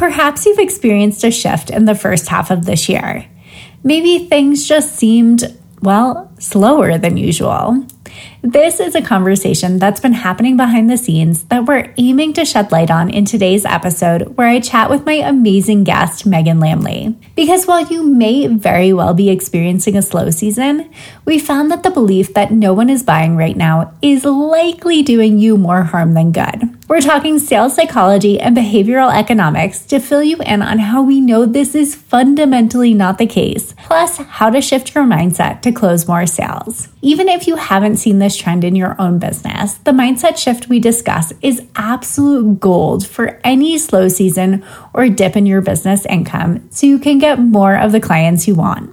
Perhaps you've experienced a shift in the first half of this year. Maybe things just seemed, well, slower than usual. This is a conversation that's been happening behind the scenes that we're aiming to shed light on in today's episode, where I chat with my amazing guest, Megan Lamle. Because while you may very well be experiencing a slow season, we found that the belief that no one is buying right now is likely doing you more harm than good. We're talking sales psychology and behavioral economics to fill you in on how we know this is fundamentally not the case, plus how to shift your mindset to close more sales. Even if you haven't seen this trend in your own business, the mindset shift we discuss is absolute gold for any slow season or dip in your business income so you can get more of the clients you want.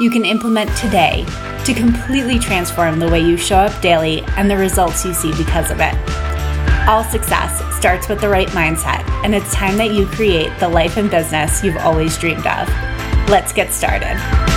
you can implement today to completely transform the way you show up daily and the results you see because of it. All success starts with the right mindset, and it's time that you create the life and business you've always dreamed of. Let's get started.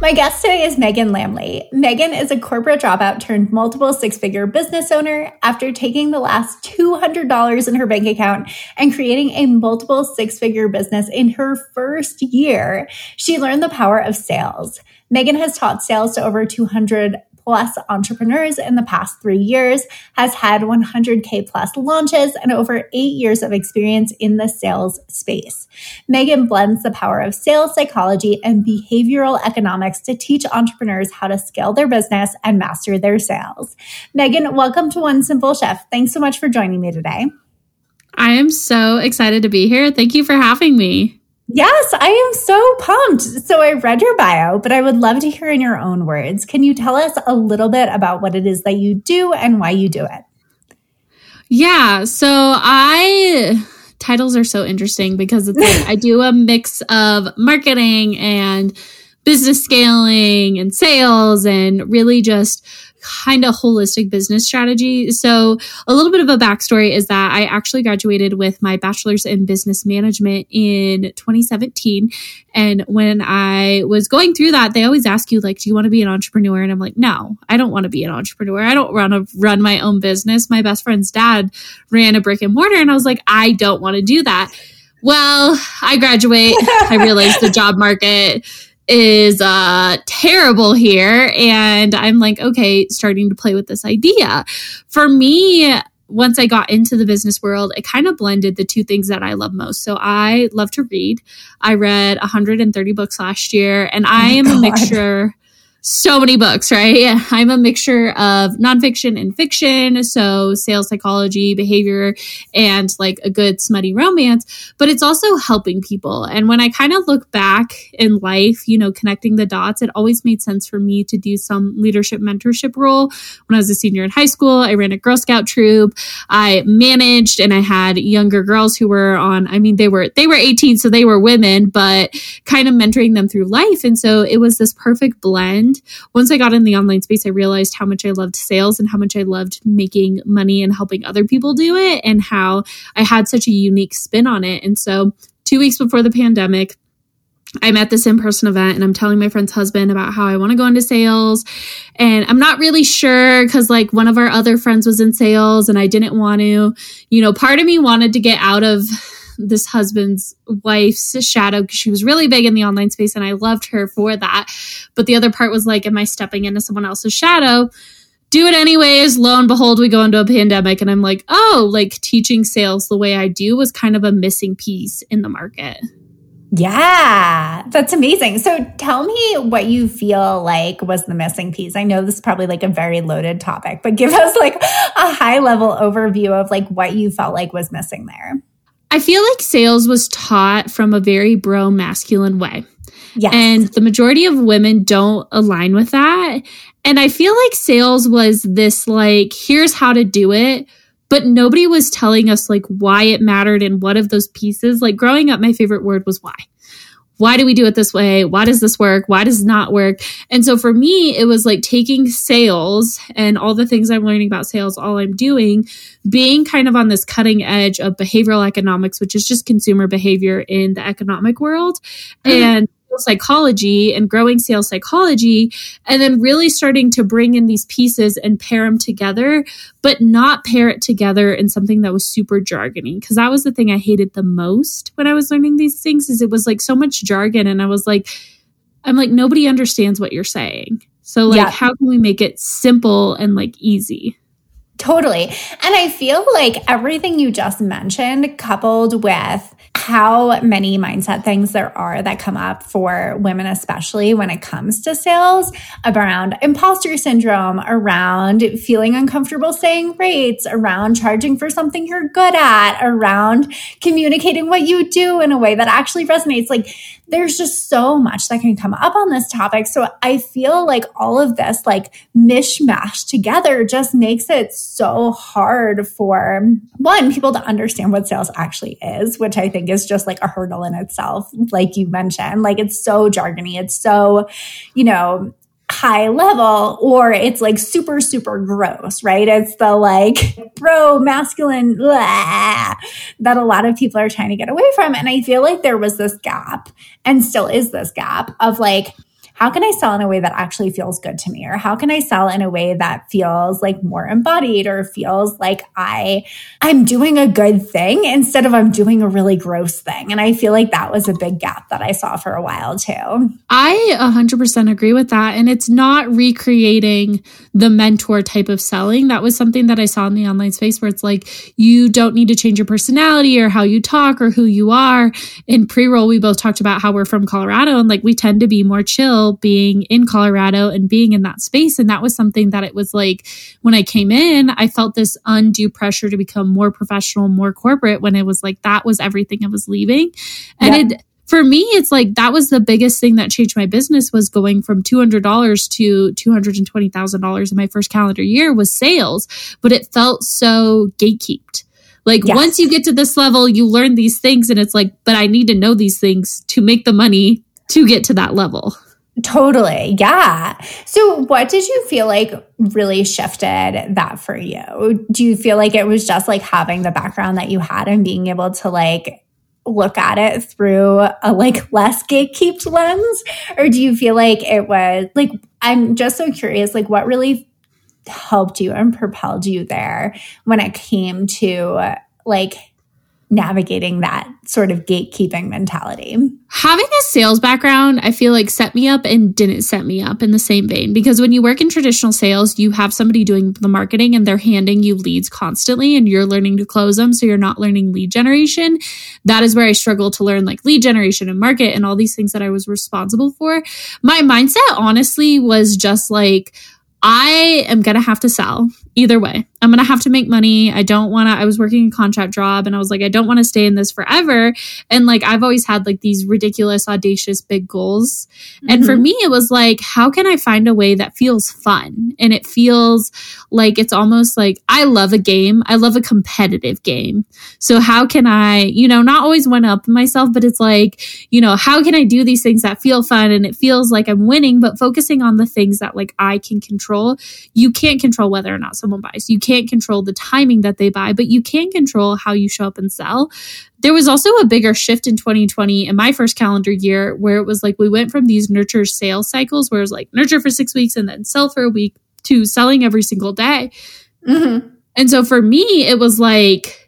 My guest today is Megan Lamle. Megan is a corporate dropout turned multiple six figure business owner after taking the last $200 in her bank account and creating a multiple six figure business in her first year. She learned the power of sales. Megan has taught sales to over 200 plus entrepreneurs in the past three years, has had 100K plus launches, and over eight years of experience in the sales space. Megan blends the power of sales psychology and behavioral economics to teach entrepreneurs how to scale their business and master their sales. Megan, welcome to One Simple Shift. Thanks so much for joining me today. I am so excited to be here. Thank you for having me. Yes, I am so pumped. So I read your bio, but I would love to hear in your own words. Can you tell us a little bit about what it is that you do and why you do it? Yeah, so I titles are so interesting because it's like I do a mix of marketing and business scaling and sales and really just kind of holistic business strategy. So, a little bit of a backstory is that I actually graduated with my bachelor's in business management in 2017. And when I was going through that, they always ask you, like, do you want to be an entrepreneur? And I'm like, no, I don't want to be an entrepreneur. I don't want to run my own business. My best friend's dad ran a brick and mortar. And I was like, I don't want to do that. Well, I graduate. I realized the job market is uh terrible here and i'm like okay starting to play with this idea for me once I got into the business world, it kind of blended the two things that I love most. So I love to read. I read 130 books last year, and I oh am God. a mixture so many books, right? I'm a mixture of nonfiction and fiction, so sales psychology, behavior, and like a good smutty romance, but it's also helping people. And when I kind of look back in life, you know, connecting the dots, it always made sense for me to do some leadership mentorship role. When I was a senior in high school, I ran a Girl Scout troop. I managed and I had younger girls who were on, I mean, they were, they were 18, so they were women, but kind of mentoring them through life. And so it was this perfect blend once I got in the online space, I realized how much I loved sales and how much I loved making money and helping other people do it and how I had such a unique spin on it. And so, two weeks before the pandemic, I'm at this in person event and I'm telling my friend's husband about how I want to go into sales. And I'm not really sure because, like, one of our other friends was in sales and I didn't want to, you know, part of me wanted to get out of this husband's wife's shadow because she was really big in the online space and I loved her for that. But the other part was like, am I stepping into someone else's shadow? Do it anyways. Lo and behold, we go into a pandemic, and I'm like, oh, like teaching sales the way I do was kind of a missing piece in the market. Yeah, that's amazing. So tell me what you feel like was the missing piece. I know this is probably like a very loaded topic, but give us like a high level overview of like what you felt like was missing there. I feel like sales was taught from a very bro masculine way. Yes. And the majority of women don't align with that. And I feel like sales was this like, here's how to do it. But nobody was telling us like why it mattered and what of those pieces. Like growing up, my favorite word was why why do we do it this way? Why does this work? Why does not work? And so for me, it was like taking sales and all the things I'm learning about sales, all I'm doing, being kind of on this cutting edge of behavioral economics, which is just consumer behavior in the economic world. Mm-hmm. And psychology and growing sales psychology, and then really starting to bring in these pieces and pair them together, but not pair it together in something that was super jargony. Cause that was the thing I hated the most when I was learning these things is it was like so much jargon. And I was like, I'm like, nobody understands what you're saying. So like, yeah. how can we make it simple and like easy? Totally. And I feel like everything you just mentioned, coupled with how many mindset things there are that come up for women, especially when it comes to sales around imposter syndrome, around feeling uncomfortable saying rates, around charging for something you're good at, around communicating what you do in a way that actually resonates. Like there's just so much that can come up on this topic. So I feel like all of this like mishmash together just makes it so hard for one, people to understand what sales actually is, which I think is just like a hurdle in itself. Like you mentioned, like it's so jargony. It's so, you know, high level or it's like super super gross right? It's the like bro masculine blah, that a lot of people are trying to get away from. And i feel like there was this gap and still is this gap of like how can I sell in a way that actually feels good to me? Or how can I sell in a way that feels like more embodied or feels like I, I'm doing a good thing instead of I'm doing a really gross thing. And I feel like that was a big gap that I saw for a while too. I 100% agree with that. And it's not recreating the mentor type of selling. That was something that I saw in the online space where it's like, you don't need to change your personality or how you talk or who you are. In pre roll, we both talked about how we're from Colorado and like we tend to be more chill being in Colorado and being in that space. And that was something that it was like when I came in, I felt this undue pressure to become more professional, more corporate when it was like that was everything I was leaving. And yeah. it, for me, it's like that was the biggest thing that changed my business was going from $200 to $220,000 in my first calendar year was sales, but it felt so gatekeeped. Like yes. once you get to this level, you learn these things and it's like, but I need to know these things to make the money to get to that level. Totally. Yeah. So, what did you feel like really shifted that for you? Do you feel like it was just like having the background that you had and being able to like look at it through a like less gatekept lens? Or do you feel like it was like, I'm just so curious, like, what really helped you and propelled you there when it came to like navigating that sort of gatekeeping mentality. Having a sales background, I feel like set me up and didn't set me up in the same vein because when you work in traditional sales, you have somebody doing the marketing and they're handing you leads constantly and you're learning to close them. So you're not learning lead generation. That is where I struggle to learn like lead generation and market and all these things that I was responsible for. My mindset honestly was just like, I am going to have to sell either way. I'm going to have to make money. I don't want to, I was working a contract job and I was like, I don't want to stay in this forever. And like, I've always had like these ridiculous, audacious, big goals. Mm-hmm. And for mm-hmm. me, it was like, how can I find a way that feels fun? And it feels like it's almost like I love a game. I love a competitive game. So how can I, you know, not always one up myself, but it's like, you know, how can I do these things that feel fun and it feels like I'm winning, but focusing on the things that like I can control. You can't control whether or not someone buys. You can't control the timing that they buy, but you can control how you show up and sell. There was also a bigger shift in 2020 in my first calendar year where it was like we went from these nurture sales cycles where it was like nurture for six weeks and then sell for a week to selling every single day. Mm-hmm. And so for me, it was like,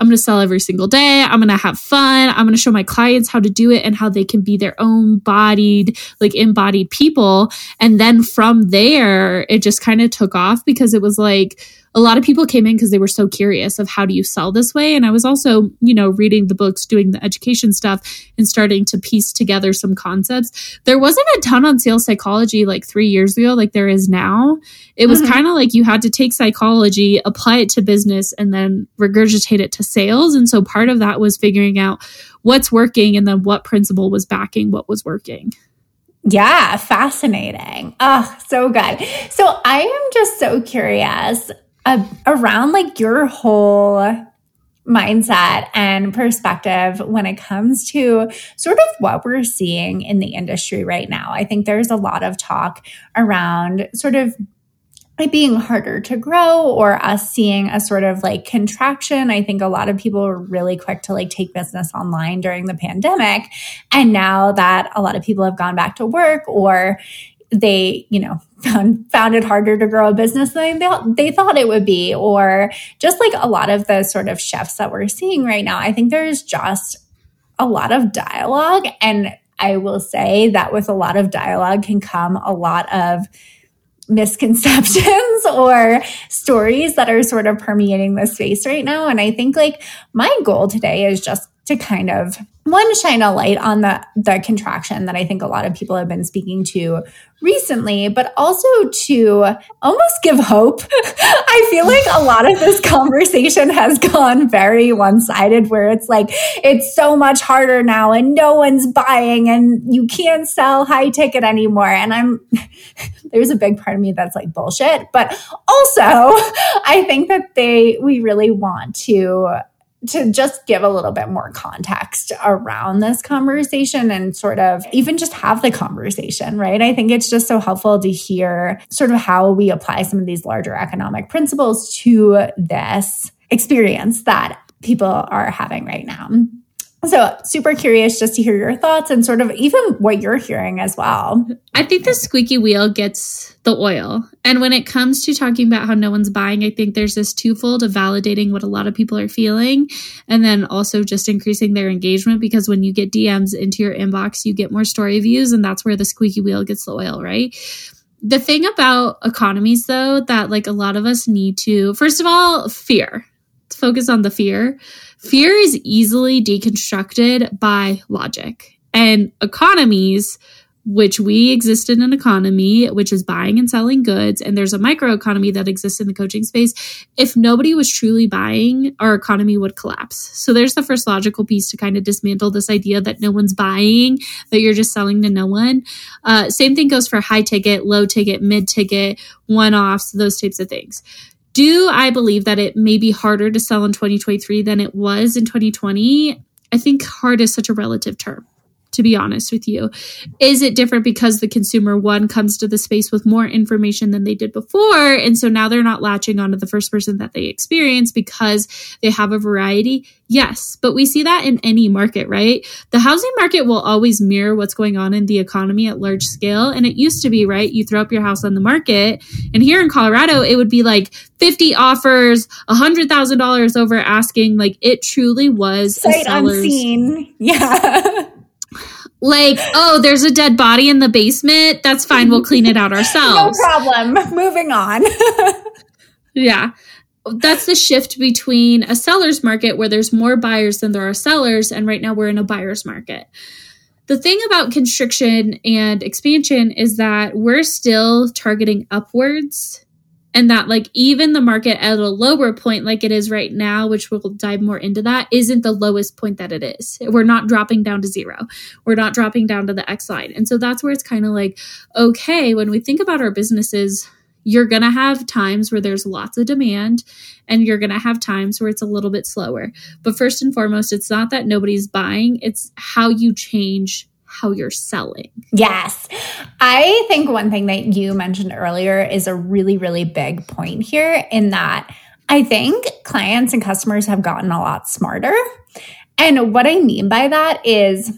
I'm going to sell every single day. I'm going to have fun. I'm going to show my clients how to do it and how they can be their own bodied, like embodied people. And then from there, it just kind of took off because it was like, a lot of people came in because they were so curious of how do you sell this way and i was also you know reading the books doing the education stuff and starting to piece together some concepts there wasn't a ton on sales psychology like three years ago like there is now it was mm-hmm. kind of like you had to take psychology apply it to business and then regurgitate it to sales and so part of that was figuring out what's working and then what principle was backing what was working Yeah, fascinating. Oh, so good. So I am just so curious uh, around like your whole mindset and perspective when it comes to sort of what we're seeing in the industry right now. I think there's a lot of talk around sort of it being harder to grow or us seeing a sort of like contraction. I think a lot of people were really quick to like take business online during the pandemic. And now that a lot of people have gone back to work or they, you know, found, found it harder to grow a business than they, they thought it would be, or just like a lot of the sort of chefs that we're seeing right now, I think there's just a lot of dialogue. And I will say that with a lot of dialogue can come a lot of misconceptions or stories that are sort of permeating the space right now. And I think like my goal today is just to kind of one shine a light on the the contraction that I think a lot of people have been speaking to recently, but also to almost give hope. I feel like a lot of this conversation has gone very one-sided where it's like it's so much harder now and no one's buying and you can't sell high ticket anymore and I'm there's a big part of me that's like bullshit, but also I think that they we really want to to just give a little bit more context around this conversation and sort of even just have the conversation, right? I think it's just so helpful to hear sort of how we apply some of these larger economic principles to this experience that people are having right now. So, super curious just to hear your thoughts and sort of even what you're hearing as well. I think the squeaky wheel gets the oil. And when it comes to talking about how no one's buying, I think there's this twofold of validating what a lot of people are feeling and then also just increasing their engagement because when you get DMs into your inbox, you get more story views, and that's where the squeaky wheel gets the oil, right? The thing about economies, though, that like a lot of us need to, first of all, fear. Let's focus on the fear Fear is easily deconstructed by logic. And economies, which we exist in an economy, which is buying and selling goods, and there's a microeconomy that exists in the coaching space. If nobody was truly buying, our economy would collapse. So there's the first logical piece to kind of dismantle this idea that no one's buying, that you're just selling to no one. Uh, same thing goes for high ticket, low ticket, mid ticket, one offs, those types of things. Do I believe that it may be harder to sell in 2023 than it was in 2020? I think hard is such a relative term to be honest with you. Is it different because the consumer one comes to the space with more information than they did before? And so now they're not latching onto the first person that they experience because they have a variety? Yes, but we see that in any market, right? The housing market will always mirror what's going on in the economy at large scale. And it used to be, right? You throw up your house on the market. And here in Colorado, it would be like 50 offers, $100,000 over asking. Like it truly was Sight unseen. Yeah. Like, oh, there's a dead body in the basement. That's fine. We'll clean it out ourselves. no problem. Moving on. yeah. That's the shift between a seller's market where there's more buyers than there are sellers. And right now we're in a buyer's market. The thing about constriction and expansion is that we're still targeting upwards and that like even the market at a lower point like it is right now which we'll dive more into that isn't the lowest point that it is. We're not dropping down to zero. We're not dropping down to the x line. And so that's where it's kind of like okay when we think about our businesses you're going to have times where there's lots of demand and you're going to have times where it's a little bit slower. But first and foremost it's not that nobody's buying. It's how you change how you're selling. Yes. I think one thing that you mentioned earlier is a really, really big point here in that I think clients and customers have gotten a lot smarter. And what I mean by that is,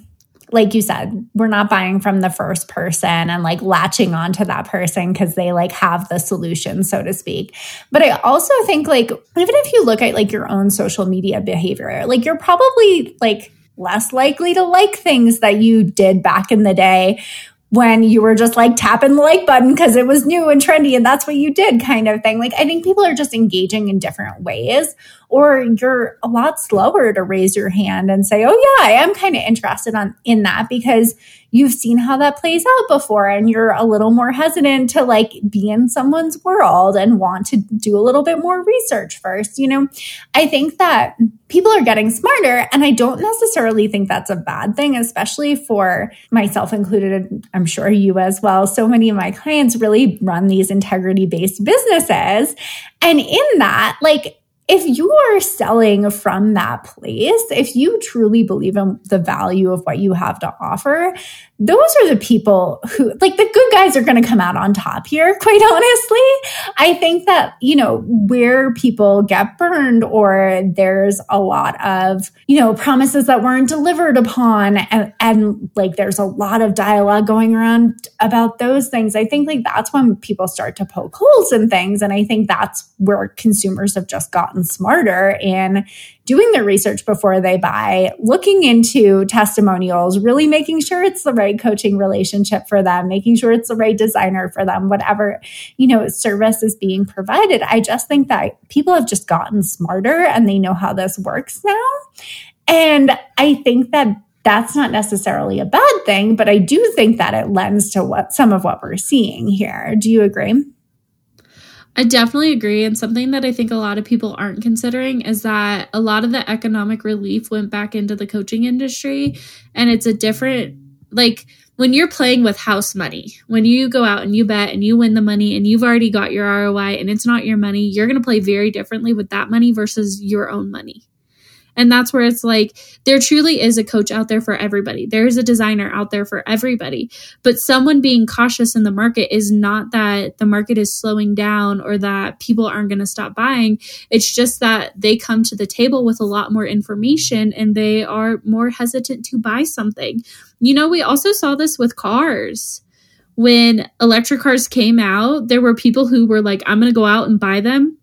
like you said, we're not buying from the first person and like latching onto that person because they like have the solution, so to speak. But I also think like, even if you look at like your own social media behavior, like you're probably like, less likely to like things that you did back in the day when you were just like tapping the like button because it was new and trendy and that's what you did kind of thing. Like, I think people are just engaging in different ways or you're a lot slower to raise your hand and say, "Oh yeah, I am kind of interested on in that because you've seen how that plays out before and you're a little more hesitant to like be in someone's world and want to do a little bit more research first. You know, I think that people are getting smarter and I don't necessarily think that's a bad thing, especially for myself included. I'm sure you as well. So many of my clients really run these integrity based businesses. And in that, like, if you are selling from that place, if you truly believe in the value of what you have to offer, those are the people who, like, the good guys are going to come out on top here, quite honestly. I think that, you know, where people get burned or there's a lot of, you know, promises that weren't delivered upon and, and like there's a lot of dialogue going around about those things. I think like that's when people start to poke holes in things. And I think that's where consumers have just gotten smarter in doing their research before they buy, looking into testimonials, really making sure it's the right coaching relationship for them, making sure it's the right designer for them, whatever, you know, service is being provided. I just think that people have just gotten smarter and they know how this works now. And I think that that's not necessarily a bad thing, but I do think that it lends to what some of what we're seeing here. Do you agree? I definitely agree. And something that I think a lot of people aren't considering is that a lot of the economic relief went back into the coaching industry. And it's a different, like, when you're playing with house money, when you go out and you bet and you win the money and you've already got your ROI and it's not your money, you're going to play very differently with that money versus your own money. And that's where it's like there truly is a coach out there for everybody. There's a designer out there for everybody. But someone being cautious in the market is not that the market is slowing down or that people aren't going to stop buying. It's just that they come to the table with a lot more information and they are more hesitant to buy something. You know, we also saw this with cars. When electric cars came out, there were people who were like, I'm going to go out and buy them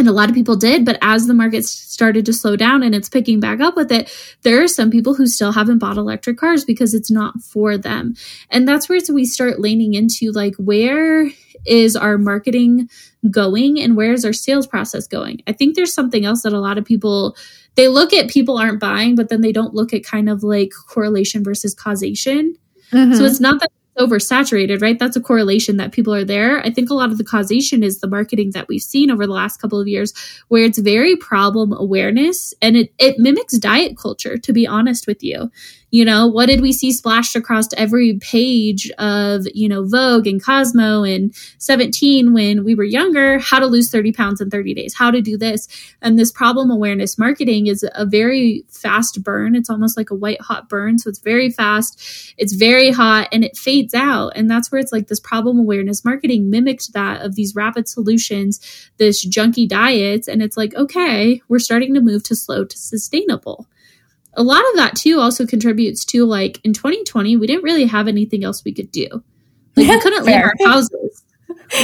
and a lot of people did but as the market started to slow down and it's picking back up with it there are some people who still haven't bought electric cars because it's not for them. And that's where we start leaning into like where is our marketing going and where is our sales process going? I think there's something else that a lot of people they look at people aren't buying but then they don't look at kind of like correlation versus causation. Mm-hmm. so it's not that oversaturated, right? That's a correlation that people are there. I think a lot of the causation is the marketing that we've seen over the last couple of years, where it's very problem awareness and it, it mimics diet culture, to be honest with you. You know, what did we see splashed across every page of, you know, Vogue and Cosmo and 17 when we were younger? How to lose 30 pounds in 30 days, how to do this. And this problem awareness marketing is a very fast burn. It's almost like a white hot burn. So it's very fast, it's very hot, and it fades out. And that's where it's like this problem awareness marketing mimicked that of these rapid solutions, this junky diets. And it's like, okay, we're starting to move to slow to sustainable. A lot of that too also contributes to like in 2020 we didn't really have anything else we could do. Like we couldn't leave our houses.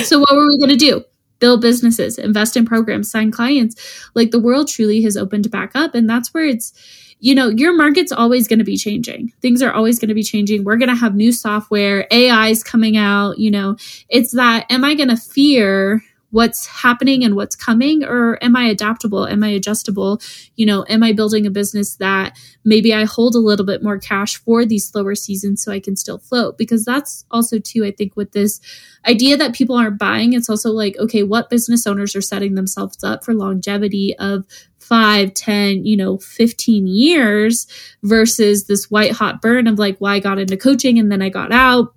So what were we going to do? Build businesses invest in programs sign clients. Like the world truly has opened back up. And that's where it's you know your market's always going to be changing. Things are always going to be changing. We're going to have new software AI's coming out you know. It's that am i going to fear what's happening and what's coming or am i adaptable am i adjustable you know am i building a business that maybe i hold a little bit more cash for these slower seasons so i can still float because that's also too i think with this idea that people aren't buying it's also like okay what business owners are setting themselves up for longevity of five, 10, you know, 15 years versus this white hot burn of like, well, I got into coaching and then I got out.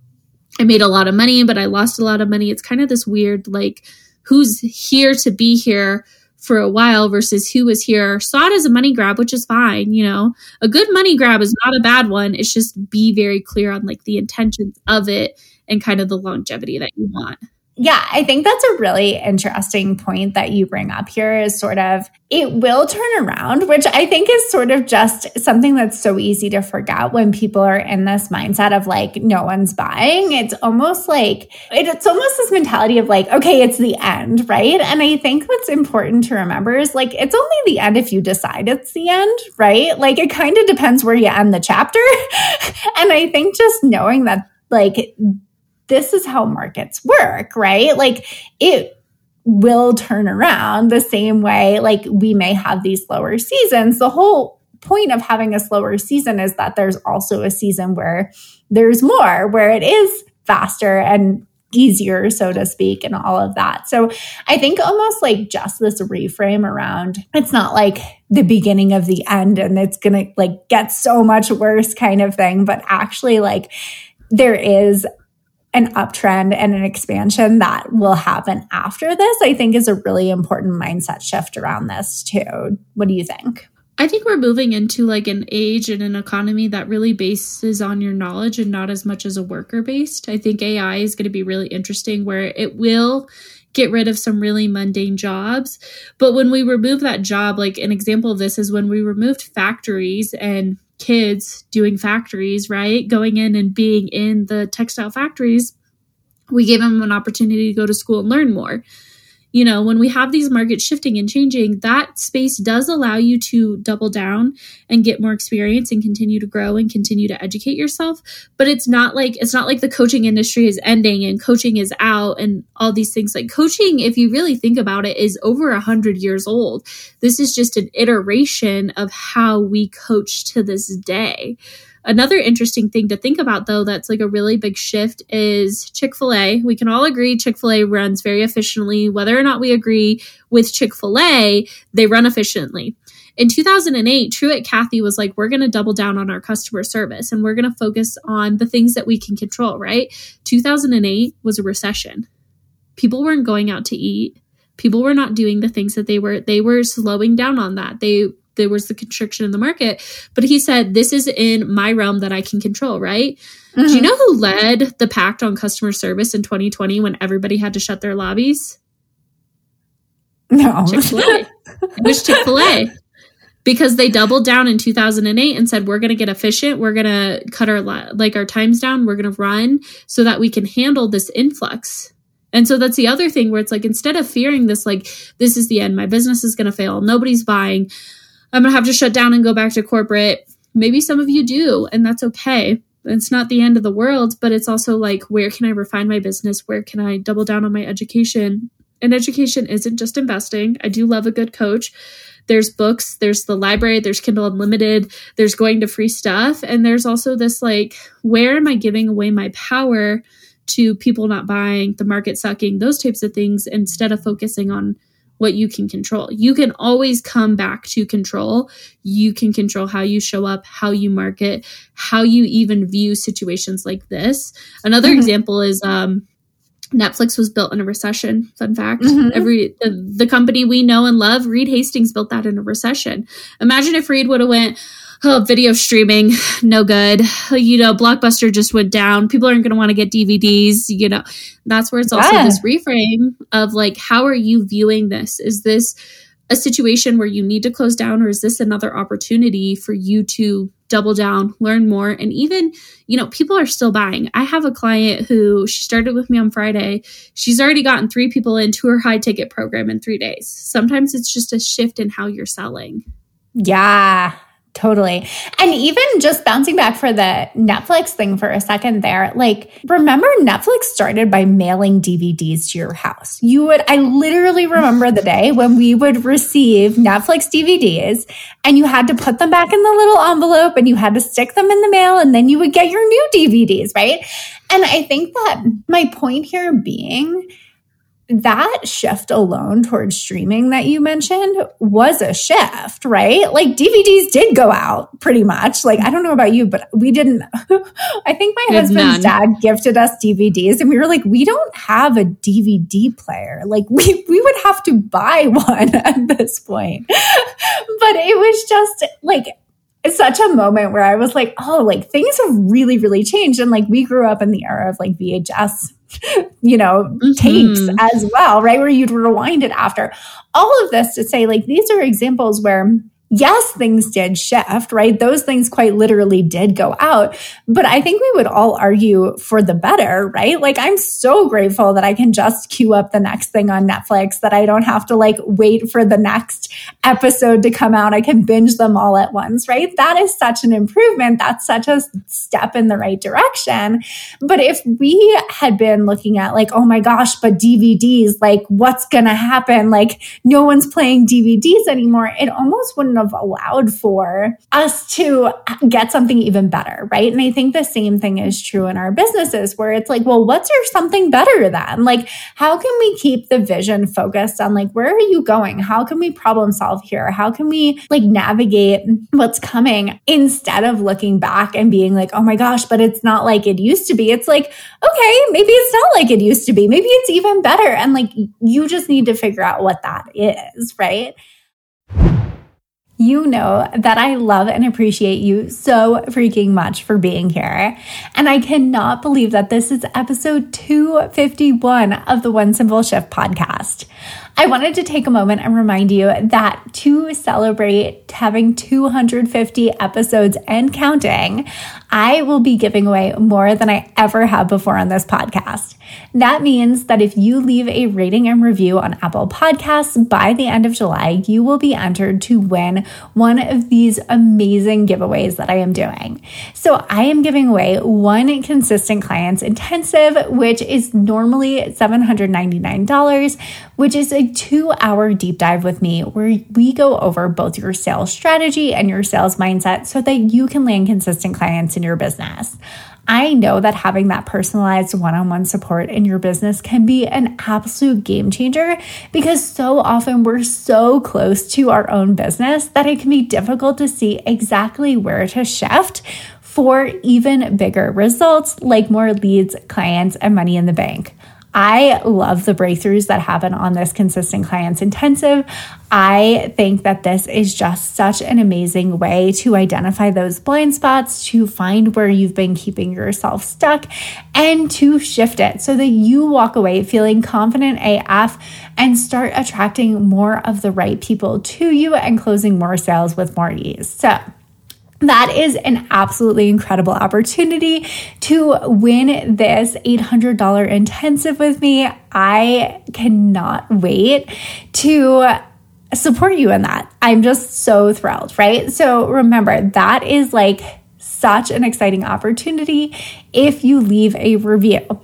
I made a lot of money, but I lost a lot of money. It's kind of this weird, like, who's here to be here for a while versus who was here. Saw it as a money grab which is fine you know. A good money grab is not a bad one. It's just be very clear on like the intentions of it and kind of the longevity that you want yeah, I think that's a really interesting point that you bring up here is sort of it will turn around, which I think is sort of just something that's so easy to forget when people are in this mindset of like, no one's buying. It's almost like, it's almost this mentality of like, okay, it's the end, right? And I think what's important to remember is like, it's only the end if you decide it's the end, right? Like, it kind of depends where you end the chapter. and I think just knowing that, like, this is how markets work, right? Like it will turn around the same way like we may have these slower seasons. The whole point of having a slower season is that there's also a season where there's more, where it is faster and easier, so to speak, and all of that. So I think almost like just this reframe around it's not like the beginning of the end and it's gonna like get so much worse kind of thing, but actually like there is an uptrend and an expansion that will happen after this, I think is a really important mindset shift around this too. What do you think? I think we're moving into like an age and an economy that really bases on your knowledge and not as much as a worker based. I think AI is going to be really interesting where it will get rid of some really mundane jobs. But when we remove that job, like an example of this is when we removed factories and kids doing factories, right? Going in and being in the textile factories, we gave them an opportunity to go to school and learn more you know, when we have these markets shifting and changing, that space does allow you to double down and get more experience and continue to grow and continue to educate yourself. But it's not like it's not like the coaching industry is ending and coaching is out and all these things. Like coaching, if you really think about it, is over a hundred years old. This is just an iteration of how we coach to this day. Another interesting thing to think about, though, that's like a really big shift is Chick fil A. We can all agree Chick fil A runs very efficiently. Whether or not we agree with Chick fil A, they run efficiently. In 2008, Truett Cathy was like, we're going to double down on our customer service and we're going to focus on the things that we can control, right? 2008 was a recession. People weren't going out to eat. People were not doing the things that they were, they were slowing down on that. They there was the constriction in the market. But he said, This is in my realm that I can control, right? Mm-hmm. Do you mm-hmm. know who led the pact on customer service in 2020 when everybody had to shut their lobbies? No. Chick fil A. it was Chick fil A. Because they doubled down in 2008 and said, we're going to get efficient. We're going to cut our, like our times down. We're going to run so that we can handle this influx. And so that's the other thing where it's like, instead of fearing this, like, this is the end, my business is going to fail, nobody's buying, I'm going to have to shut down and go back to corporate. Maybe some of you do, and that's okay. It's not the end of the world, but it's also like, where can I refine my business? Where can I double down on my education? And education isn't just investing. I do love a good coach. There's books, there's the library, there's Kindle Unlimited, there's going to free stuff. And there's also this like, where am I giving away my power to people not buying, the market sucking, those types of things instead of focusing on what you can control. You can always come back to control. You can control how you show up, how you market, how you even view situations like this. Another mm-hmm. example is um, Netflix was built in a recession. Fun fact: mm-hmm. every the, the company we know and love, Reed Hastings, built that in a recession. Imagine if Reed would have went oh, video streaming, no good. You know, Blockbuster just went down. People aren't going to want to get DVDs. You know, that's where it's also yeah. this reframe of like, how are you viewing this? Is this a situation where you need to close down, or is this another opportunity for you to double down, learn more, and even, you know, people are still buying. I have a client who she started with me on Friday. She's already gotten three people into her high ticket program in three days. Sometimes it's just a shift in how you're selling. Yeah, Totally. And even just bouncing back for the Netflix thing for a second there, like, remember Netflix started by mailing DVDs to your house. You would, I literally remember the day when we would receive Netflix DVDs and you had to put them back in the little envelope and you had to stick them in the mail and then you would get your new DVDs, right? And I think that my point here being that shift alone towards streaming that you mentioned was a shift, right? Like DVDs did go out pretty much. Like, I don't know about you, but we didn't. I think my husband's none. dad gifted us DVDs and we were like, we don't have a DVD player. Like, we, we would have to buy one at this point. but it was just like, such a moment where I was like, oh, like things have really, really changed. And like we grew up in the era of like VHS, you know, mm-hmm. tapes as well, right? Where you'd rewind it after. All of this to say, like, these are examples where yes, things did shift, right? Those things quite literally did go out. But I think we would all argue for the better, right? Like, I'm so grateful that I can just queue up the next thing on Netflix, that I don't have to like wait for the next episode to come out. I can binge them all at once, right? That is such an improvement. That's such a step in the right direction. But if we had been looking at like, oh my gosh, but DVDs, like, what's going to happen? Like, no one's playing DVDs anymore. It almost wouldn't have allowed for us to get something even better, right? And I think the same thing is true in our businesses where it's like, well, what's your something better then? Like, how can we keep the vision focused on like, where are you going? How can we problem solve here? How can we like navigate what's coming instead of looking back and being like, oh my gosh, but it's not like it used to be. It's like, okay, maybe it's not like it used to be. Maybe it's even better. And like, you just need to figure out what that is, right? You know that I love and appreciate you so freaking much for being here. And I cannot believe that this is episode 251 of the One Simple Shift podcast. I wanted to take a moment and remind you that to celebrate having 250 episodes and counting, I will be giving away more than I ever have before on this podcast. That means that if you leave a rating and review on Apple Podcasts by the end of July, you will be entered to win one of these amazing giveaways that I am doing. So I am giving away one consistent clients intensive, which is normally $799, which is a two hour deep dive with me where we go over both your sales strategy and your sales mindset so that you can land consistent clients in your business. I know that having that personalized one on one support in your business can be an absolute game changer because so often we're so close to our own business that it can be difficult to see exactly where to shift for even bigger results like more leads, clients, and money in the bank. I love the breakthroughs that happen on this consistent clients intensive. I think that this is just such an amazing way to identify those blind spots, to find where you've been keeping yourself stuck, and to shift it so that you walk away feeling confident AF and start attracting more of the right people to you and closing more sales with more ease. So, that is an absolutely incredible opportunity to win this $800 intensive with me. I cannot wait to support you in that. I'm just so thrilled, right? So remember, that is like such an exciting opportunity if you leave a review.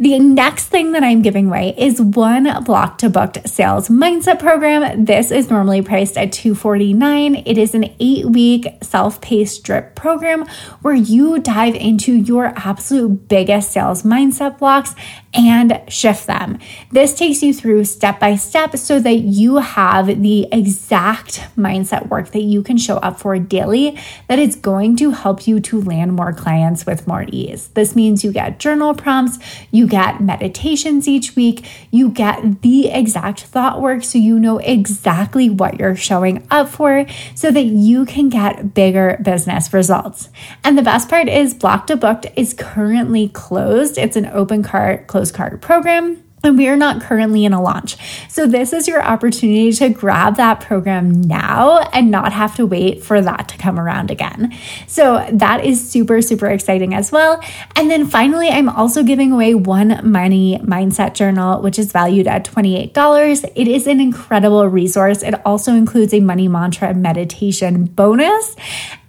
The next thing that I'm giving away is one block to booked sales mindset program. This is normally priced at 249. It is an eight week self paced drip program where you dive into your absolute biggest sales mindset blocks and shift them. This takes you through step by step so that you have the exact mindset work that you can show up for daily that is going to help you to land more clients with more ease. This means you get journal prompts, you get meditations each week, you get the exact thought work so you know exactly what you're showing up for so that you can get bigger business results. And the best part is Block to Booked is currently closed. It's an open cart closed closed cart program. And we are not currently in a launch. So, this is your opportunity to grab that program now and not have to wait for that to come around again. So, that is super, super exciting as well. And then finally, I'm also giving away one money mindset journal, which is valued at $28. It is an incredible resource. It also includes a money mantra meditation bonus.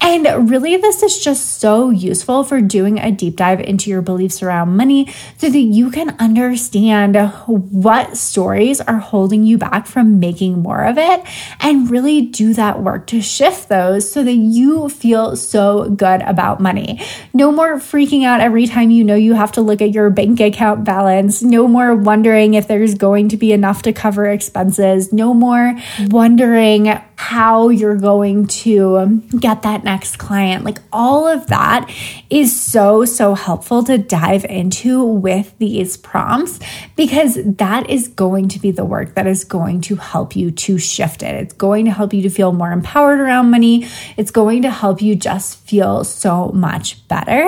And really, this is just so useful for doing a deep dive into your beliefs around money so that you can understand what stories are holding you back from making more of it and really do that work to shift those so that you feel so good about money. No more freaking out every time you know you have to look at your bank account balance. No more wondering if there's going to be enough to cover expenses. No more wondering how you're going to get that next client. Like all of that is so, so helpful to dive into with these prompts because that is going to be the work that is going to help you to shift it. It's going to help you to feel more empowered around money. It's going to help you just feel so much better.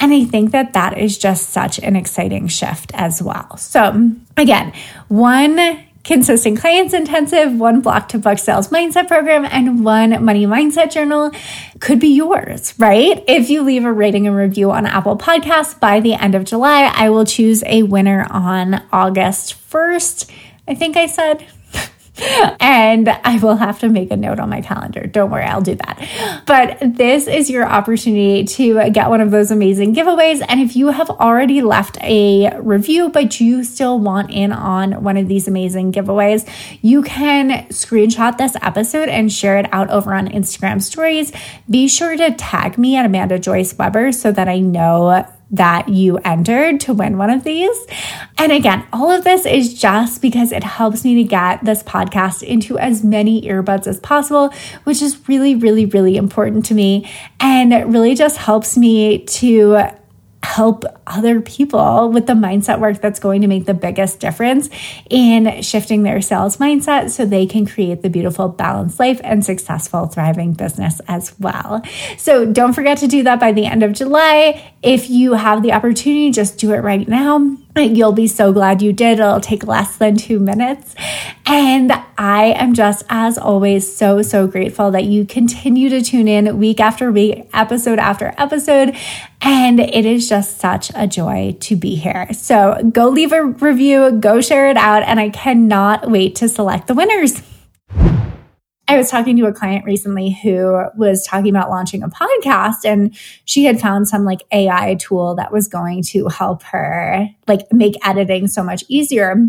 And I think that that is just such an exciting shift as well. So, again, one consistent clients intensive, one block to book sales mindset program, and one money mindset journal could be yours, right? If you leave a rating and review on Apple Podcasts by the end of July, I will choose a winner on August 1st. I think I said and I will have to make a note on my calendar. Don't worry, I'll do that. But this is your opportunity to get one of those amazing giveaways. And if you have already left a review, but you still want in on one of these amazing giveaways, you can screenshot this episode and share it out over on Instagram stories. Be sure to tag me at Amanda Joyce Weber so that I know that you entered to win one of these. And again, all of this is just because it helps me to get this podcast into as many earbuds as possible, which is really, really, really important to me. And really just helps me to help other people with the mindset work that's going to make the biggest difference in shifting their sales mindset so they can create the beautiful balanced life and successful thriving business as well. So don't forget to do that by the end of July. If you have the opportunity, just do it right now. You'll be so glad you did. It'll take less than two minutes. And I am just, as always, so, so grateful that you continue to tune in week after week, episode after episode. And it is just such a joy to be here. So go leave a review, go share it out, and I cannot wait to select the winners. I was talking to a client recently who was talking about launching a podcast and she had found some like AI tool that was going to help her like make editing so much easier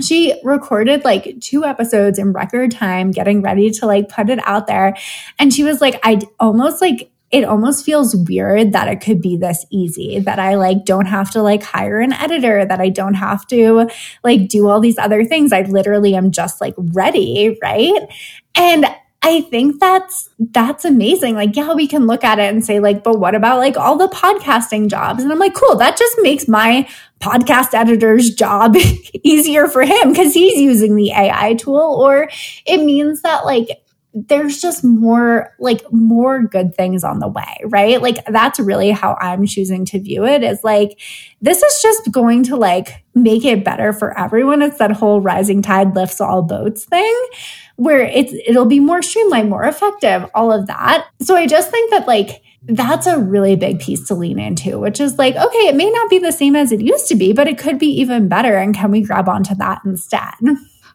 she recorded like two episodes in record time getting ready to like put it out there and she was like i almost like it almost feels weird that it could be this easy that I like don't have to like hire an editor, that I don't have to like do all these other things. I literally am just like ready, right? And I think that's that's amazing. Like, yeah, we can look at it and say, like, but what about like all the podcasting jobs? And I'm like, cool, that just makes my podcast editor's job easier for him because he's using the AI tool. Or it means that like there's just more like more good things on the way, right? Like that's really how I'm choosing to view it is like this is just going to like make it better for everyone. It's that whole rising tide lifts all boats thing where it's it'll be more streamlined, more effective, all of that. So I just think that like that's a really big piece to lean into, which is like, okay, it may not be the same as it used to be, but it could be even better. And can we grab onto that instead?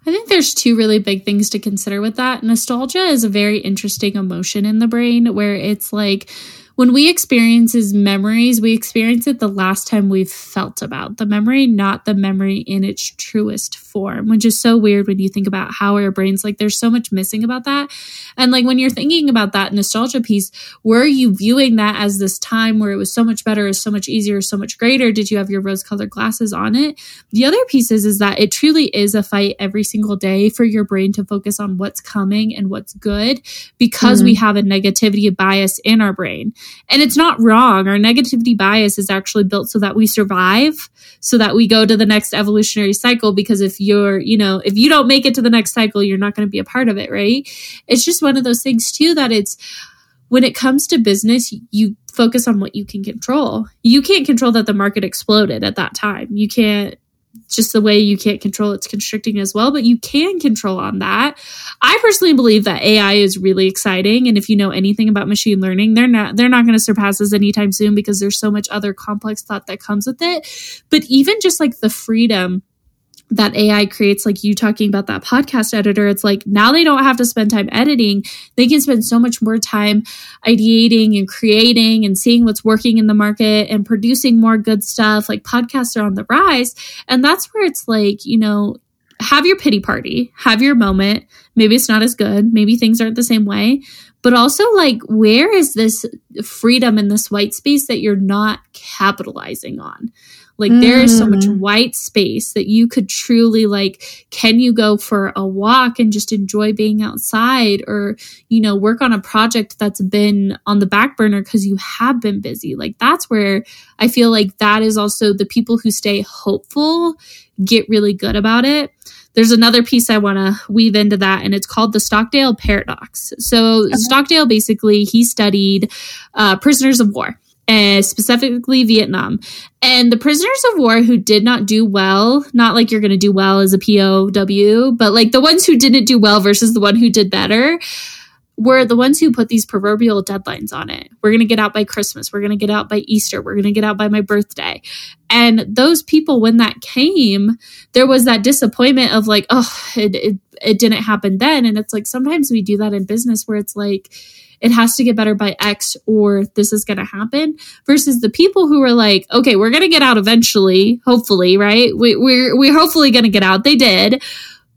I think there's two really big things to consider with that. Nostalgia is a very interesting emotion in the brain where it's like, when we experience his memories, we experience it the last time we've felt about the memory, not the memory in its truest form, which is so weird when you think about how our brains like there's so much missing about that. And like when you're thinking about that nostalgia piece, were you viewing that as this time where it was so much better, so much easier, so much greater? Did you have your rose colored glasses on it? The other piece is, is that it truly is a fight every single day for your brain to focus on what's coming and what's good because mm-hmm. we have a negativity bias in our brain. And it's not wrong. Our negativity bias is actually built so that we survive, so that we go to the next evolutionary cycle. Because if you're, you know, if you don't make it to the next cycle, you're not going to be a part of it, right? It's just one of those things, too, that it's, when it comes to business, you focus on what you can control. You can't control that the market exploded at that time. You can't just the way you can't control its constricting as well, but you can control on that. I personally believe that AI is really exciting. And if you know anything about machine learning, they're not they're not going to surpass us anytime soon because there's so much other complex thought that comes with it. But even just like the freedom that AI creates, like you talking about that podcast editor, it's like now they don't have to spend time editing. They can spend so much more time ideating and creating and seeing what's working in the market and producing more good stuff. Like podcasts are on the rise. And that's where it's like, you know, have your pity party, have your moment. Maybe it's not as good. Maybe things aren't the same way. But also, like, where is this freedom in this white space that you're not capitalizing on? Like mm. there is so much mm. white space that you could truly like can you go for a walk and just enjoy being outside or you know work on a project that's been on the back burner cuz you have been busy. Like that's where I feel like that is also the people who stay hopeful get really good about it there's another piece I want to weave into that, and it's called the Stockdale paradox. So, okay. Stockdale basically he studied uh, prisoners of war, and specifically Vietnam. And the prisoners of war who did not do well, not like you're going to do well as a POW, but like the ones who didn't do well versus the one who did better were the ones who put these proverbial deadlines on it. We're going to get out by Christmas. We're going to get out by Easter. We're going to get out by my birthday. And those people, when that came, there was that disappointment of like, oh, it, it, it didn't happen then. And it's like sometimes we do that in business where it's like, it has to get better by X or this is going to happen versus the people who are like, okay, we're going to get out eventually, hopefully, right? We, we're, we're hopefully going to get out. They did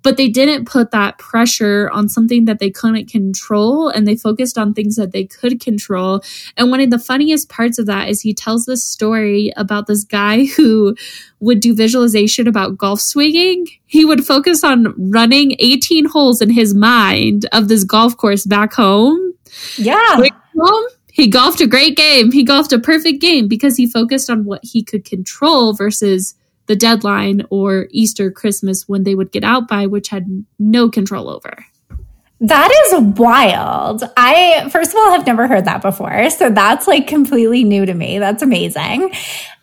but they didn't put that pressure on something that they couldn't control and they focused on things that they could control. And one of the funniest parts of that is he tells this story about this guy who would do visualization about golf swinging. He would focus on running 18 holes in his mind of this golf course back home. Yeah. He golfed a great game. He golfed a perfect game because he focused on what he could control versus the deadline or Easter, Christmas when they would get out by, which had no control over. That is wild. I, first of all, have never heard that before. So that's like completely new to me. That's amazing.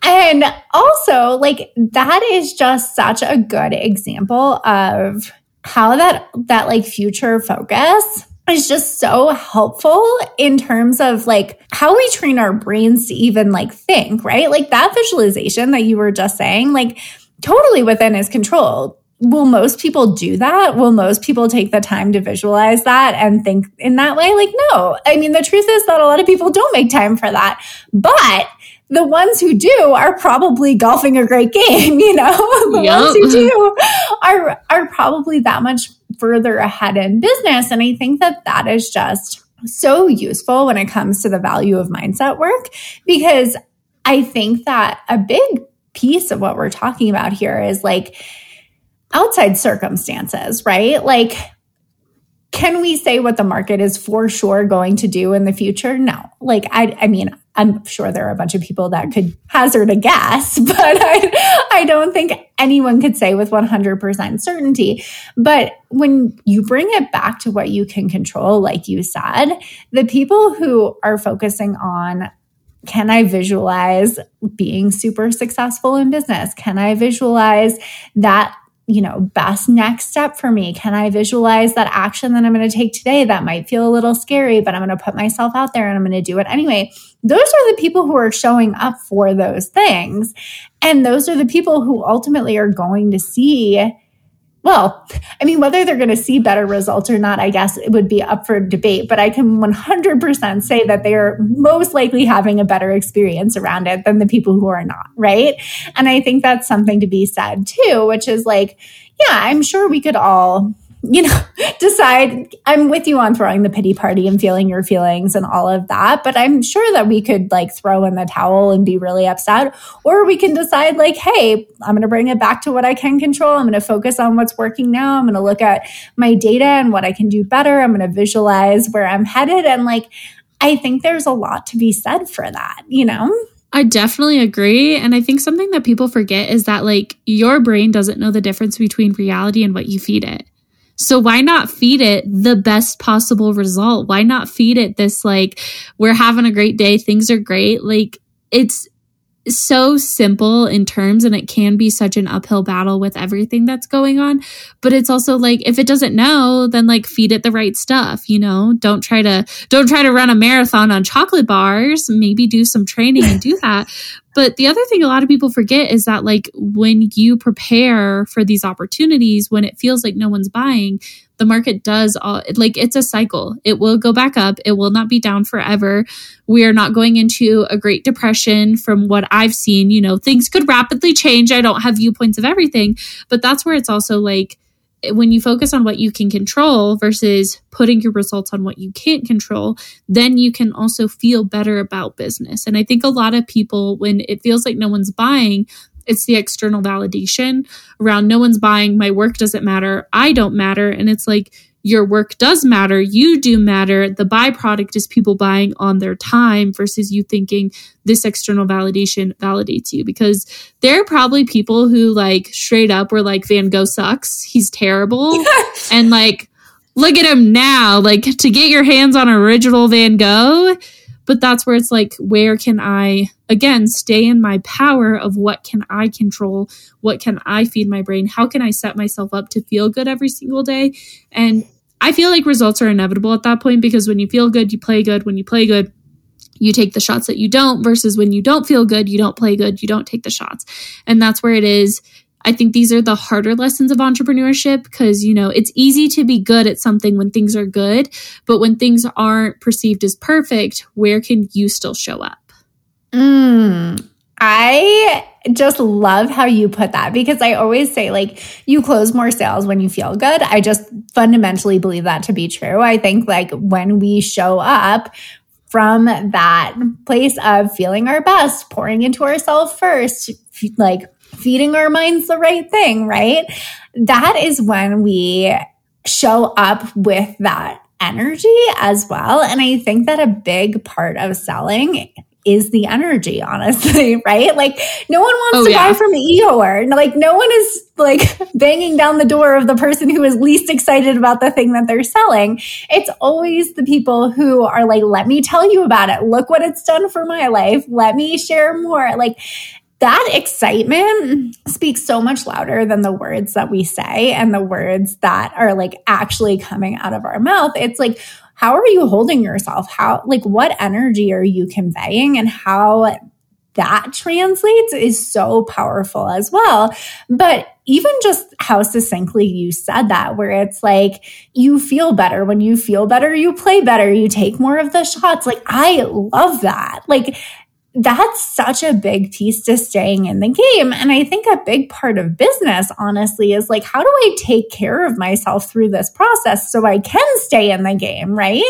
And also, like, that is just such a good example of how that, that like future focus is just so helpful in terms of like how we train our brains to even like think, right? Like that visualization that you were just saying, like totally within his control. Will most people do that? Will most people take the time to visualize that and think in that way? Like, no. I mean, the truth is that a lot of people don't make time for that. But the ones who do are probably golfing a great game, you know? the yep. ones who do are are probably that much further ahead in business. And I think that that is just so useful when it comes to the value of mindset work because I think that a big piece of what we're talking about here is like outside circumstances, right? Like, can we say what the market is for sure going to do in the future? No. Like, I, I mean, I'm sure there are a bunch of people that could hazard a guess, but I, I don't think anyone could say with 100% certainty. But when you bring it back to what you can control, like you said, the people who are focusing on can I visualize being super successful in business? Can I visualize that you know, best next step for me? Can I visualize that action that I'm going to take today that might feel a little scary, but I'm going to put myself out there and I'm going to do it anyway? Those are the people who are showing up for those things. And those are the people who ultimately are going to see well, I mean, whether they're going to see better results or not, I guess it would be up for debate, but I can 100% say that they are most likely having a better experience around it than the people who are not, right? And I think that's something to be said too, which is like, yeah, I'm sure we could all you know, decide I'm with you on throwing the pity party and feeling your feelings and all of that. But I'm sure that we could like throw in the towel and be really upset. Or we can decide, like, hey, I'm going to bring it back to what I can control. I'm going to focus on what's working now. I'm going to look at my data and what I can do better. I'm going to visualize where I'm headed. And like, I think there's a lot to be said for that, you know? I definitely agree. And I think something that people forget is that, like, your brain doesn't know the difference between reality and what you feed it. So why not feed it the best possible result? Why not feed it this like we're having a great day, things are great. Like it's so simple in terms and it can be such an uphill battle with everything that's going on but it's also like if it doesn't know then like feed it the right stuff you know? Don't try to don't try to run a marathon on chocolate bars. Maybe do some training and do that. But the other thing a lot of people forget is that like when you prepare for these opportunities when it feels like no one's buying the market does all like it's a cycle. It will go back up. It will not be down forever. We are not going into a great depression from what I've seen. You know, things could rapidly change. I don't have viewpoints of everything, but that's where it's also like when you focus on what you can control versus putting your results on what you can't control, then you can also feel better about business. And I think a lot of people, when it feels like no one's buying, it's the external validation around no one's buying, my work doesn't matter, I don't matter. And it's like, your work does matter, you do matter. The byproduct is people buying on their time versus you thinking this external validation validates you because there are probably people who like straight up were like Van Gogh sucks, he's terrible. and like look at him now, like to get your hands on original Van Gogh But that's where it's like, where can I, again, stay in my power of what can I control? What can I feed my brain? How can I set myself up to feel good every single day? And I feel like results are inevitable at that point because when you feel good, you play good. When you play good, you take the shots that you don't versus when you don't feel good, you don't play good, you don't take the shots. And that's where it is. I think these are the harder lessons of entrepreneurship because, you know, it's easy to be good at something when things are good, but when things aren't perceived as perfect, where can you still show up? Mm, I just love how you put that because I always say, like, you close more sales when you feel good. I just fundamentally believe that to be true. I think, like, when we show up, from that place of feeling our best, pouring into ourselves first, like feeding our minds the right thing, right? That is when we show up with that energy as well. And I think that a big part of selling is the energy, honestly, right? Like no one wants oh, to yeah. buy from Eeyore. Like no one is like banging down the door of the person who is least excited about the thing that they're selling. It's always the people who are like, let me tell you about it. Look what it's done for my life. Let me share more. Like that excitement speaks so much louder than the words that we say and the words that are like actually coming out of our mouth. It's like, how are you holding yourself? How, like, what energy are you conveying and how that translates is so powerful as well. But even just how succinctly you said that, where it's like, you feel better. When you feel better, you play better. You take more of the shots. Like, I love that. Like, that's such a big piece to staying in the game. And I think a big part of business, honestly, is like, how do I take care of myself through this process so I can stay in the game, right?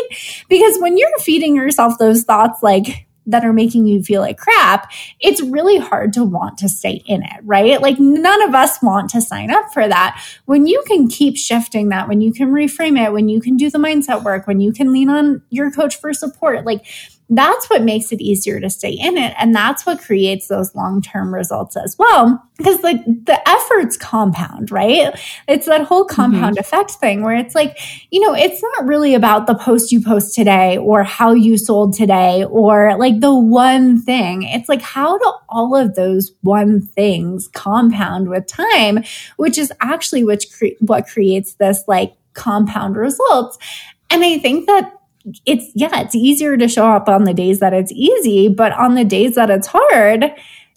Because when you're feeding yourself those thoughts like, that are making you feel like crap, it's really hard to want to stay in it, right? Like none of us want to sign up for that. When you can keep shifting that, when you can reframe it, when you can do the mindset work, when you can lean on your coach for support, like that's what makes it easier to stay in it. And that's what creates those long term results as well. Because like the efforts compound, right? It's that whole compound mm-hmm. effect thing where it's like, you know, it's not really about the post you post today or how you sold today or like the one thing. It's like, how do all of those one things compound with time, which is actually which cre- what creates this like compound results. And I think that it's yeah, it's easier to show up on the days that it's easy, but on the days that it's hard,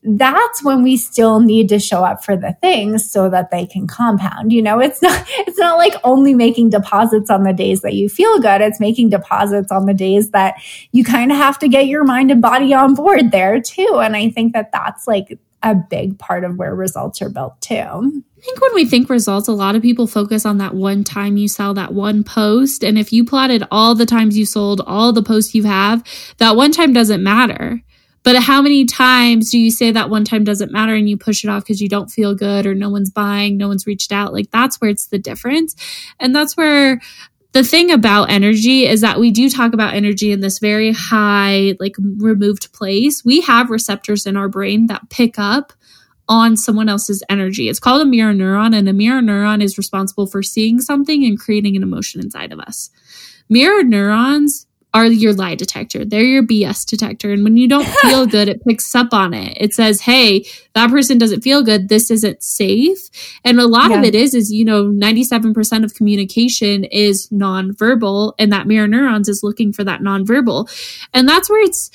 that's when we still need to show up for the things so that they can compound. You know, it's not it's not like only making deposits on the days that you feel good. It's making deposits on the days that you kind of have to get your mind and body on board there too. And I think that that's like a big part of where results are built too. I think when we think results, a lot of people focus on that one time you sell that one post. And if you plotted all the times you sold, all the posts you have, that one time doesn't matter. But how many times do you say that one time doesn't matter and you push it off because you don't feel good or no one's buying, no one's reached out? Like that's where it's the difference. And that's where the thing about energy is that we do talk about energy in this very high, like removed place. We have receptors in our brain that pick up on someone else's energy. It's called a mirror neuron, and a mirror neuron is responsible for seeing something and creating an emotion inside of us. Mirror neurons are your lie detector. They're your BS detector. And when you don't feel good, it picks up on it. It says, hey, that person doesn't feel good. This isn't safe. And a lot yeah. of it is, is, you know, 97% of communication is nonverbal and that mirror neurons is looking for that nonverbal. And that's where it's,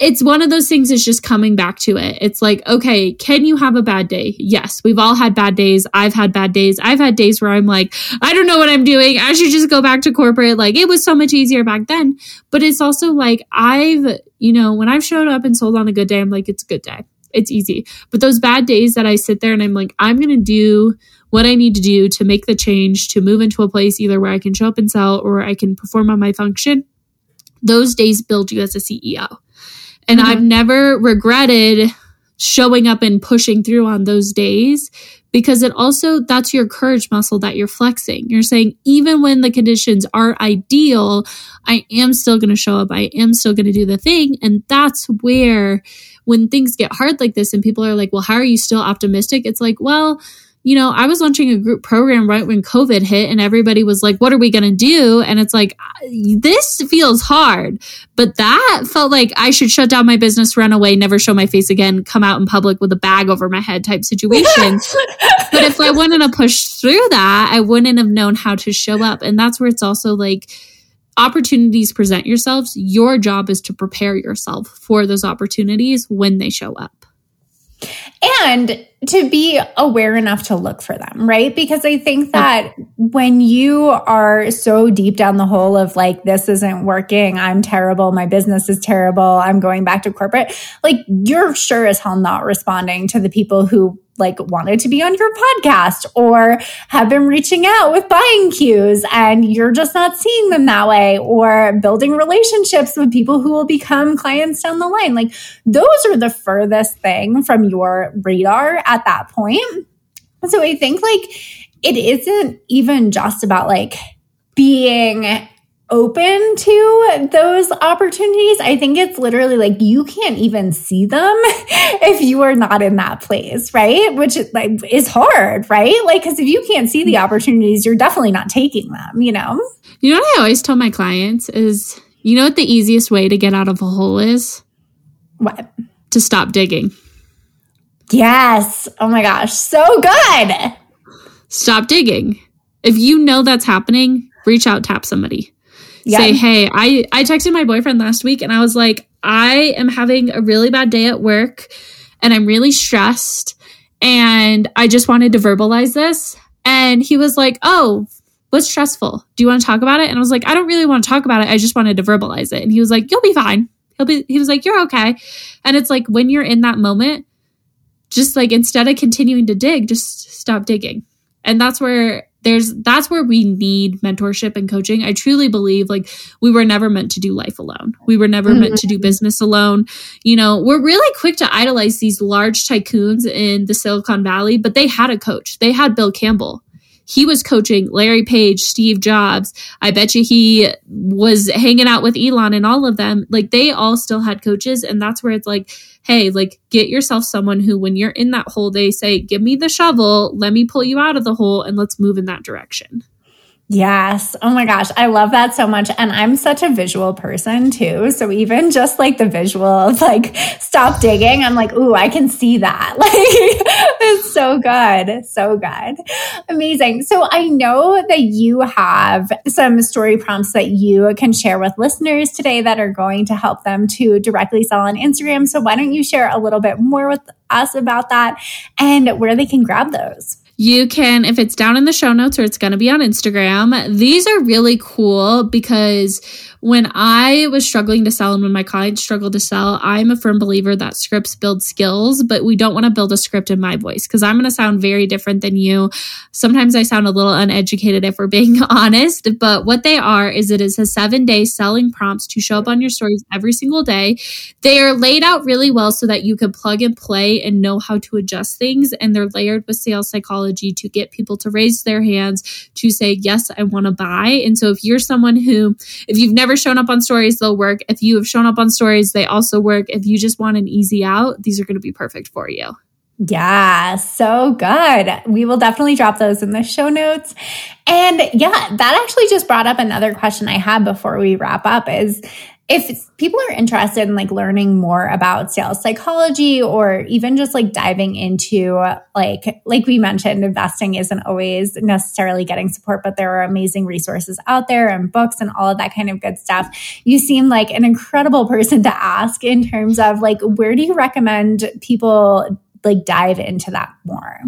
it's one of those things is just coming back to it. It's like, okay, can you have a bad day? Yes, we've all had bad days. I've had bad days. I've had days where I'm like, I don't know what I'm doing. I should just go back to corporate. Like it was so much easier back then. But it's also like I've, you know, when I've showed up and sold on a good day, I'm like, it's a good day. It's easy. But those bad days that I sit there and I'm like, I'm going to do what I need to do to make the change to move into a place either where I can show up and sell or I can perform on my function. Those days build you as a CEO. And mm-hmm. I've never regretted showing up and pushing through on those days because it also that's your courage muscle that you're flexing. You're saying even when the conditions are ideal, I am still going to show up. I am still going to do the thing and that's where when things get hard like this and people are like, "Well, how are you still optimistic?" It's like, "Well, you know, I was launching a group program right when COVID hit and everybody was like, what are we going to do? And it's like, this feels hard. But that felt like I should shut down my business, run away, never show my face again, come out in public with a bag over my head type situation. but if I wouldn't have pushed through that, I wouldn't have known how to show up. And that's where it's also like, opportunities present yourselves. Your job is to prepare yourself for those opportunities when they show up and to be aware enough to look for them, right? Because I think that when you are so deep down the hole of like, this isn't working, I'm terrible, my business is terrible, I'm going back to corporate, like you're sure as hell not responding to the people who like wanted to be on your podcast or have been reaching out with buying cues and you're just not seeing them that way or building relationships with people who will become clients down the line. Like those are the furthest thing from your radar at that point. So I think like it isn't even just about like being open to those opportunities. I think it's literally like you can't even see them if you are not in that place, right? Which is like is hard, right? Like cuz if you can't see the mm-hmm. opportunities, you're definitely not taking them, you know? You know what I always tell my clients is you know what the easiest way to get out of a hole is? What? To stop digging. Yes. Oh my gosh, so good. Stop digging. If you know that's happening, reach out, tap somebody yeah. say, hey, I, I texted my boyfriend last week and I was like, I am having a really bad day at work and I'm really stressed and I just wanted to verbalize this. And he was like, oh, what's stressful? Do you want to talk about it? And I was like, I don't really want to talk about it. I just wanted to verbalize it. And he was like, you'll be fine. He'll be, he was like, you're okay. And it's like when you're in that moment, just like instead of continuing to dig, just stop digging. And that's where there's that's where we need mentorship and coaching. I truly believe like we were never meant to do life alone. We were never mm-hmm. meant to do mm-hmm. business alone. You know, we're really quick to idolize these large tycoons in the Silicon Valley, but they had a coach. They had Bill Campbell he was coaching Larry Page, Steve Jobs. I bet you he was hanging out with Elon and all of them. Like they all still had coaches. And that's where it's like, hey, like get yourself someone who, when you're in that hole, they say, give me the shovel, let me pull you out of the hole, and let's move in that direction. Yes. Oh my gosh. I love that so much. And I'm such a visual person too. So even just like the visual of like stop digging, I'm like, ooh, I can see that. Like it's so good. So good. Amazing. So I know that you have some story prompts that you can share with listeners today that are going to help them to directly sell on Instagram. So why don't you share a little bit more with us about that and where they can grab those? You can, if it's down in the show notes or it's going to be on Instagram, these are really cool because when I was struggling to sell and when my clients struggled to sell, I'm a firm believer that scripts build skills, but we don't want to build a script in my voice because I'm going to sound very different than you. Sometimes I sound a little uneducated if we're being honest, but what they are is it is a seven day selling prompts to show up on your stories every single day. They are laid out really well so that you can plug and play and know how to adjust things. And they're layered with sales psychology to get people to raise their hands to say, yes, I want to buy. And so if you're someone who, if you've never shown up on stories, they'll work. If you have shown up on stories, they also work. If you just want an easy out, these are going to be perfect for you. Yeah, so good. We will definitely drop those in the show notes. And yeah, that actually just brought up another question I had before we wrap up is if people are interested in like learning more about sales psychology or even just like diving into like like we mentioned investing isn't always necessarily getting support but there are amazing resources out there and books and all of that kind of good stuff. You seem like an incredible person to ask in terms of like where do you recommend people like dive into that more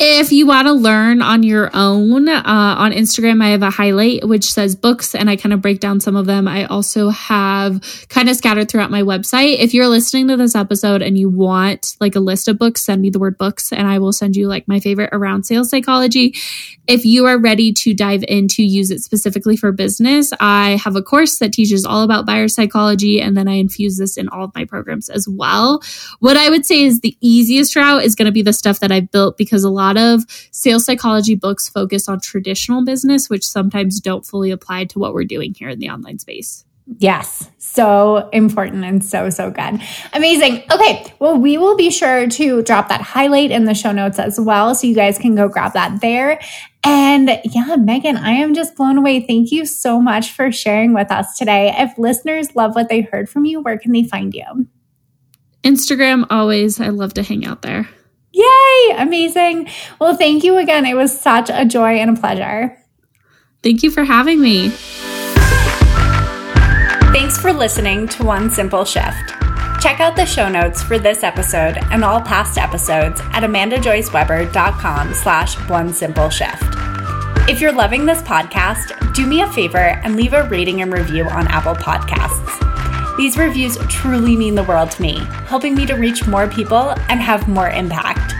if you want to learn on your own, uh, on Instagram, I have a highlight which says books and I kind of break down some of them. I also have kind of scattered throughout my website. If you're listening to this episode and you want like a list of books, send me the word books and I will send you like my favorite around sales psychology. If you are ready to dive into use it specifically for business, I have a course that teaches all about buyer psychology and then I infuse this in all of my programs as well. What I would say is the easiest route is going to be the stuff that I've built because a lot lot of sales psychology books focus on traditional business, which sometimes don't fully apply to what we're doing here in the online space. Yes. So important and so, so good. Amazing. Okay. Well, we will be sure to drop that highlight in the show notes as well. So you guys can go grab that there. And yeah, Megan, I am just blown away. Thank you so much for sharing with us today. If listeners love what they heard from you, where can they find you? Instagram, always. I love to hang out there. Yay! Amazing. Well, thank you again. It was such a joy and a pleasure. Thank you for having me. Thanks for listening to One Simple Shift. Check out the show notes for this episode and all past episodes at amandajoyceweber.com slash one simple shift. If you're loving this podcast, do me a favor and leave a rating and review on Apple Podcasts. These reviews truly mean the world to me, helping me to reach more people and have more impact.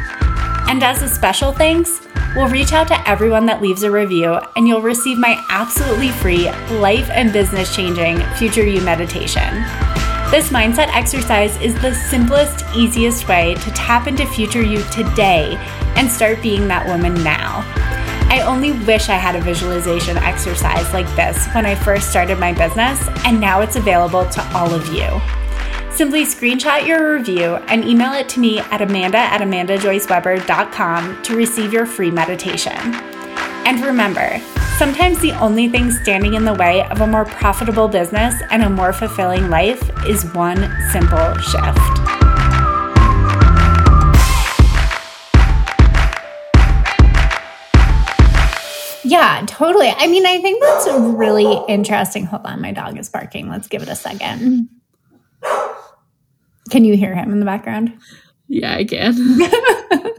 And as a special thanks, we'll reach out to everyone that leaves a review and you'll receive my absolutely free life and business changing Future You meditation. This mindset exercise is the simplest, easiest way to tap into future you today and start being that woman now. I only wish I had a visualization exercise like this when I first started my business, and now it's available to all of you. Simply screenshot your review and email it to me at amanda at amandajoyceweber.com to receive your free meditation. And remember, sometimes the only thing standing in the way of a more profitable business and a more fulfilling life is one simple shift. Yeah, totally. I mean, I think that's really interesting. Hold on, my dog is barking. Let's give it a second. Can you hear him in the background? Yeah, I can.